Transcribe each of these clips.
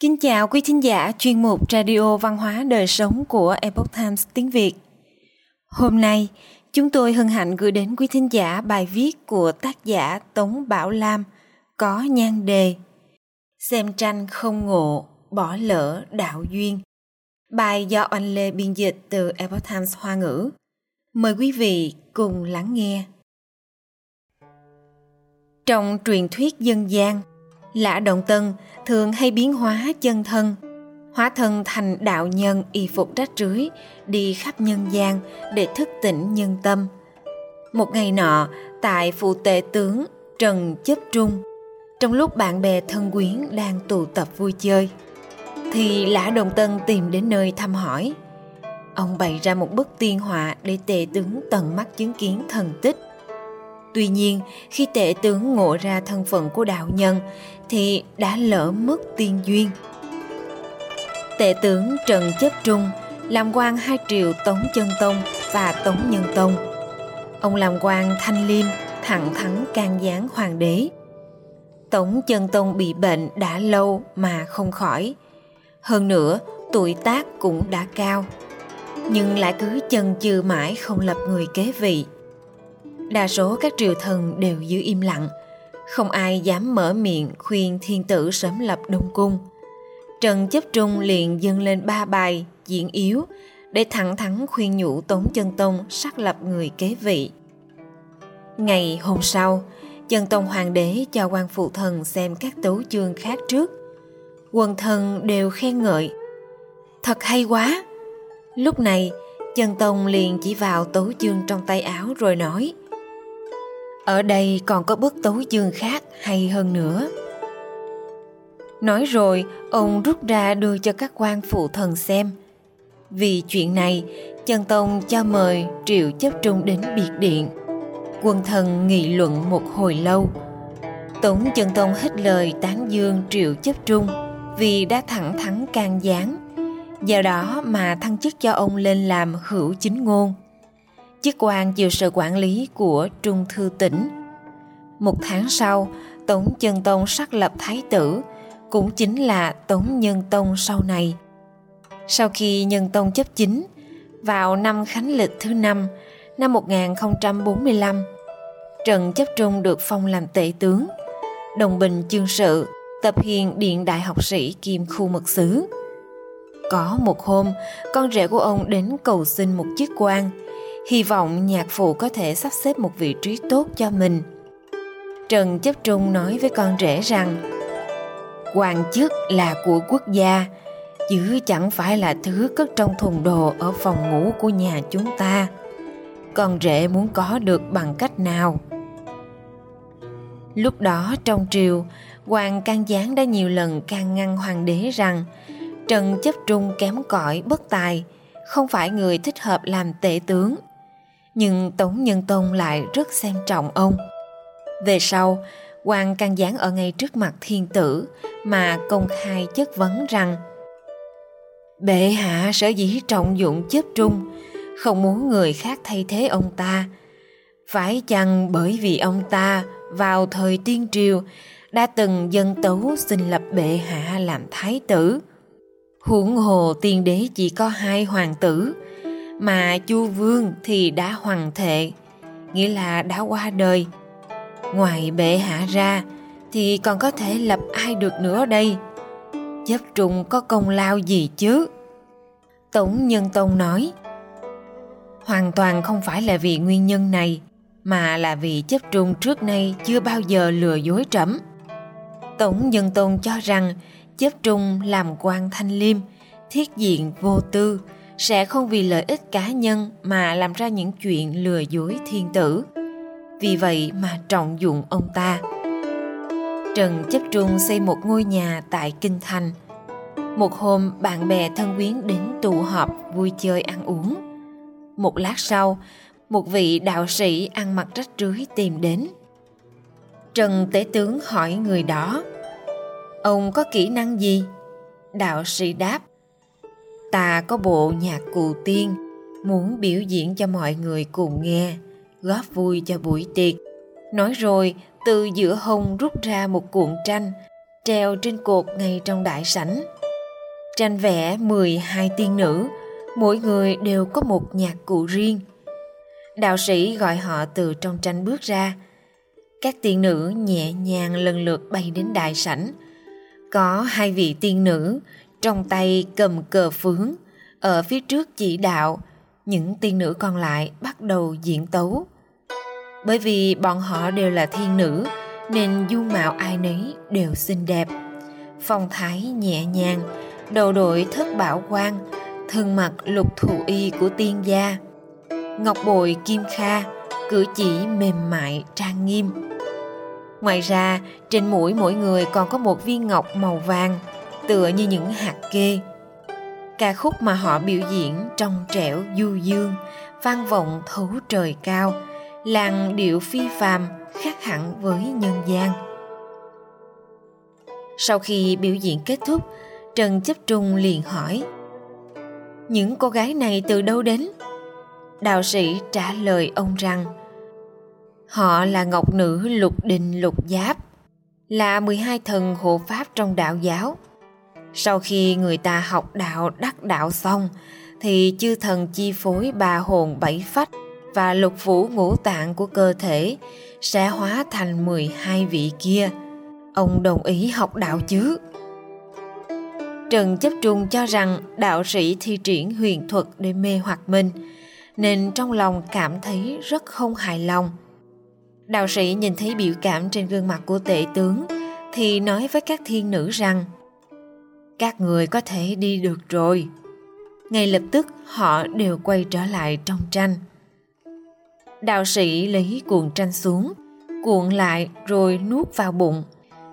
Kính chào quý thính giả chuyên mục Radio Văn hóa Đời Sống của Epoch Times tiếng Việt. Hôm nay, chúng tôi hân hạnh gửi đến quý thính giả bài viết của tác giả Tống Bảo Lam có nhan đề Xem tranh không ngộ, bỏ lỡ đạo duyên. Bài do anh Lê biên dịch từ Epoch Times Hoa ngữ. Mời quý vị cùng lắng nghe. Trong truyền thuyết dân gian, Lã Động Tân thường hay biến hóa chân thân, hóa thân thành đạo nhân y phục rách rưới, đi khắp nhân gian để thức tỉnh nhân tâm. Một ngày nọ, tại phụ tệ tướng Trần Chấp Trung, trong lúc bạn bè thân quyến đang tụ tập vui chơi, thì Lã Đồng Tân tìm đến nơi thăm hỏi. Ông bày ra một bức tiên họa để tề tướng tận mắt chứng kiến thần tích Tuy nhiên, khi tệ tướng ngộ ra thân phận của đạo nhân thì đã lỡ mất tiên duyên. Tệ tướng Trần Chấp Trung làm quan hai triều Tống Chân Tông và Tống Nhân Tông. Ông làm quan thanh liêm, thẳng thắn can gián hoàng đế. Tống Chân Tông bị bệnh đã lâu mà không khỏi. Hơn nữa, tuổi tác cũng đã cao. Nhưng lại cứ chân chừ mãi không lập người kế vị đa số các triều thần đều giữ im lặng. Không ai dám mở miệng khuyên thiên tử sớm lập đông cung. Trần chấp trung liền dâng lên ba bài diễn yếu để thẳng thắn khuyên nhủ tống chân tông xác lập người kế vị. Ngày hôm sau, chân tông hoàng đế cho quan phụ thần xem các tấu chương khác trước. Quần thần đều khen ngợi. Thật hay quá! Lúc này, chân tông liền chỉ vào tấu chương trong tay áo rồi nói ở đây còn có bức tấu dương khác hay hơn nữa. Nói rồi, ông rút ra đưa cho các quan phụ thần xem. Vì chuyện này, chân tông cho mời triệu chấp trung đến biệt điện. Quân thần nghị luận một hồi lâu. Tống chân tông hết lời tán dương triệu chấp trung vì đã thẳng thắn can gián. Do đó mà thăng chức cho ông lên làm hữu chính ngôn chức quan chịu sự quản lý của Trung Thư tỉnh. Một tháng sau, Tống Chân Tông xác lập Thái tử, cũng chính là Tống Nhân Tông sau này. Sau khi Nhân Tông chấp chính, vào năm Khánh Lịch thứ năm, năm 1045, Trần Chấp Trung được phong làm tể tướng, đồng bình chương sự, tập hiền điện đại học sĩ kiêm khu mật sứ. Có một hôm, con rể của ông đến cầu xin một chức quan – hy vọng nhạc phụ có thể sắp xếp một vị trí tốt cho mình. Trần Chấp Trung nói với con rể rằng quan chức là của quốc gia, chứ chẳng phải là thứ cất trong thùng đồ ở phòng ngủ của nhà chúng ta. Con rể muốn có được bằng cách nào? Lúc đó trong triều, Hoàng Can Gián đã nhiều lần can ngăn hoàng đế rằng Trần Chấp Trung kém cỏi bất tài, không phải người thích hợp làm tể tướng nhưng Tống Nhân Tông lại rất xem trọng ông. Về sau, quan can gián ở ngay trước mặt thiên tử mà công khai chất vấn rằng Bệ hạ sở dĩ trọng dụng chấp trung, không muốn người khác thay thế ông ta. Phải chăng bởi vì ông ta vào thời tiên triều đã từng dân tấu xin lập bệ hạ làm thái tử. Huống hồ tiên đế chỉ có hai hoàng tử, mà chu vương thì đã hoàng thệ, nghĩa là đã qua đời. Ngoài bệ hạ ra thì còn có thể lập ai được nữa đây? Chấp trùng có công lao gì chứ? Tống nhân tông nói, hoàn toàn không phải là vì nguyên nhân này, mà là vì chấp trùng trước nay chưa bao giờ lừa dối trẫm. Tống nhân tôn cho rằng chấp trung làm quan thanh liêm, thiết diện vô tư sẽ không vì lợi ích cá nhân mà làm ra những chuyện lừa dối thiên tử. Vì vậy mà trọng dụng ông ta. Trần Chấp Trung xây một ngôi nhà tại Kinh Thành. Một hôm bạn bè thân quyến đến tụ họp vui chơi ăn uống. Một lát sau, một vị đạo sĩ ăn mặc rách rưới tìm đến. Trần Tế Tướng hỏi người đó, ông có kỹ năng gì? Đạo sĩ đáp, ta có bộ nhạc cù tiên muốn biểu diễn cho mọi người cùng nghe góp vui cho buổi tiệc nói rồi từ giữa hông rút ra một cuộn tranh treo trên cột ngay trong đại sảnh. Tranh vẽ 12 tiên nữ, mỗi người đều có một nhạc cụ riêng. Đạo sĩ gọi họ từ trong tranh bước ra. Các tiên nữ nhẹ nhàng lần lượt bay đến đại sảnh. Có hai vị tiên nữ trong tay cầm cờ phướng, ở phía trước chỉ đạo, những tiên nữ còn lại bắt đầu diễn tấu. Bởi vì bọn họ đều là thiên nữ, nên dung mạo ai nấy đều xinh đẹp. Phong thái nhẹ nhàng, đầu đội thất bảo quan, thân mặc lục thụ y của tiên gia. Ngọc bội kim kha, cử chỉ mềm mại trang nghiêm. Ngoài ra, trên mũi mỗi người còn có một viên ngọc màu vàng, tựa như những hạt kê. Ca khúc mà họ biểu diễn trong trẻo du dương, vang vọng thấu trời cao, làn điệu phi phàm khác hẳn với nhân gian. Sau khi biểu diễn kết thúc, Trần Chấp Trung liền hỏi Những cô gái này từ đâu đến? Đạo sĩ trả lời ông rằng Họ là ngọc nữ lục đình lục giáp Là 12 thần hộ pháp trong đạo giáo sau khi người ta học đạo đắc đạo xong Thì chư thần chi phối ba hồn bảy phách Và lục phủ ngũ tạng của cơ thể Sẽ hóa thành 12 vị kia Ông đồng ý học đạo chứ? Trần Chấp Trung cho rằng đạo sĩ thi triển huyền thuật để mê hoặc mình, nên trong lòng cảm thấy rất không hài lòng. Đạo sĩ nhìn thấy biểu cảm trên gương mặt của tể tướng, thì nói với các thiên nữ rằng các người có thể đi được rồi. Ngay lập tức họ đều quay trở lại trong tranh. Đạo sĩ lấy cuộn tranh xuống, cuộn lại rồi nuốt vào bụng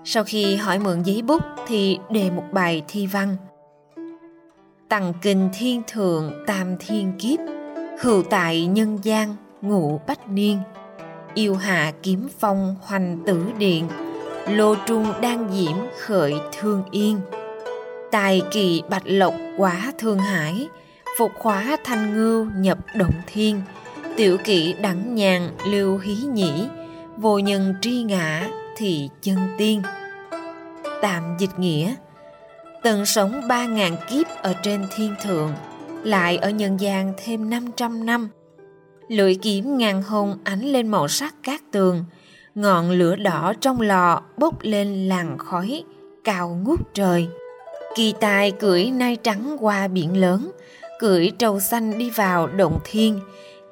sau khi hỏi mượn giấy bút thì đề một bài thi văn. tằng kinh thiên thượng tam thiên kiếp, hữu tại nhân gian ngụ bách niên. Yêu hạ kiếm phong hoành tử điện, lô trung đang diễm khởi thương yên. Tài kỳ bạch lộc quá thương hải, phục khóa thanh ngưu nhập động thiên, tiểu kỵ đẳng nhàn lưu hí nhĩ, vô nhân tri ngã thì chân tiên. Tạm dịch nghĩa từng sống ba ngàn kiếp ở trên thiên thượng lại ở nhân gian thêm 500 năm. Lưỡi kiếm ngàn hồng ánh lên màu sắc cát tường ngọn lửa đỏ trong lò bốc lên làn khói cao ngút trời kỳ tài cưỡi nai trắng qua biển lớn cưỡi trâu xanh đi vào động thiên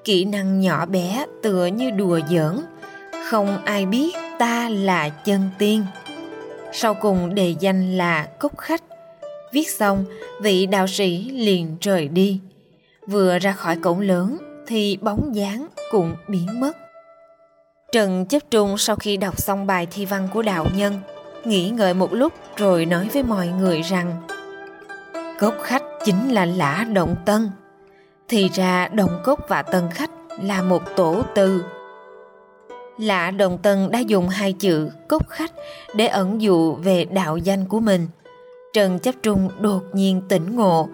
kỹ năng nhỏ bé tựa như đùa giỡn không ai biết ta là chân tiên sau cùng đề danh là Cốc Khách. Viết xong, vị đạo sĩ liền rời đi. Vừa ra khỏi cổng lớn thì bóng dáng cũng biến mất. Trần chấp trung sau khi đọc xong bài thi văn của đạo nhân, nghĩ ngợi một lúc rồi nói với mọi người rằng cốt khách chính là lã động tân. Thì ra động cốt và tân khách là một tổ từ Lã Đồng Tân đã dùng hai chữ cốt khách để ẩn dụ về đạo danh của mình. Trần Chấp Trung đột nhiên tỉnh ngộ,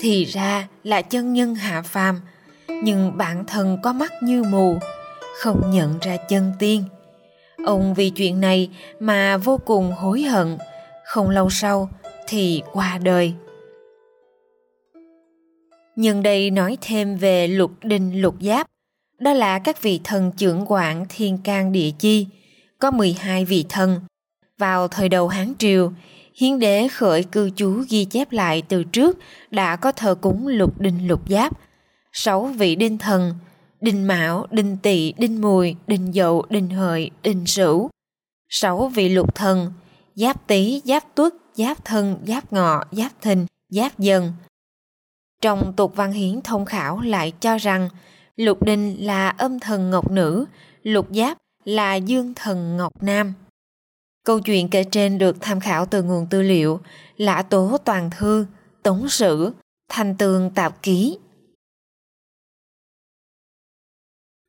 thì ra là chân nhân hạ phàm, nhưng bản thân có mắt như mù, không nhận ra chân tiên. Ông vì chuyện này mà vô cùng hối hận, không lâu sau thì qua đời. Nhưng đây nói thêm về lục đinh lục giáp, đó là các vị thần trưởng quản thiên can địa chi, có 12 vị thần. Vào thời đầu Hán Triều, hiến đế khởi cư trú ghi chép lại từ trước đã có thờ cúng lục đinh lục giáp. Sáu vị đinh thần, đinh mão, đinh tỵ, đinh mùi, đinh dậu, đinh hợi, đinh sửu. Sáu vị lục thần, giáp tý, giáp tuất, giáp thân, giáp ngọ, giáp thìn, giáp dần. Trong tục văn hiến thông khảo lại cho rằng Lục đinh là âm thần ngọc nữ, Lục Giáp là dương thần ngọc nam. Câu chuyện kể trên được tham khảo từ nguồn tư liệu Lã Tố Toàn Thư, Tống Sử, Thành Tường Tạp Ký.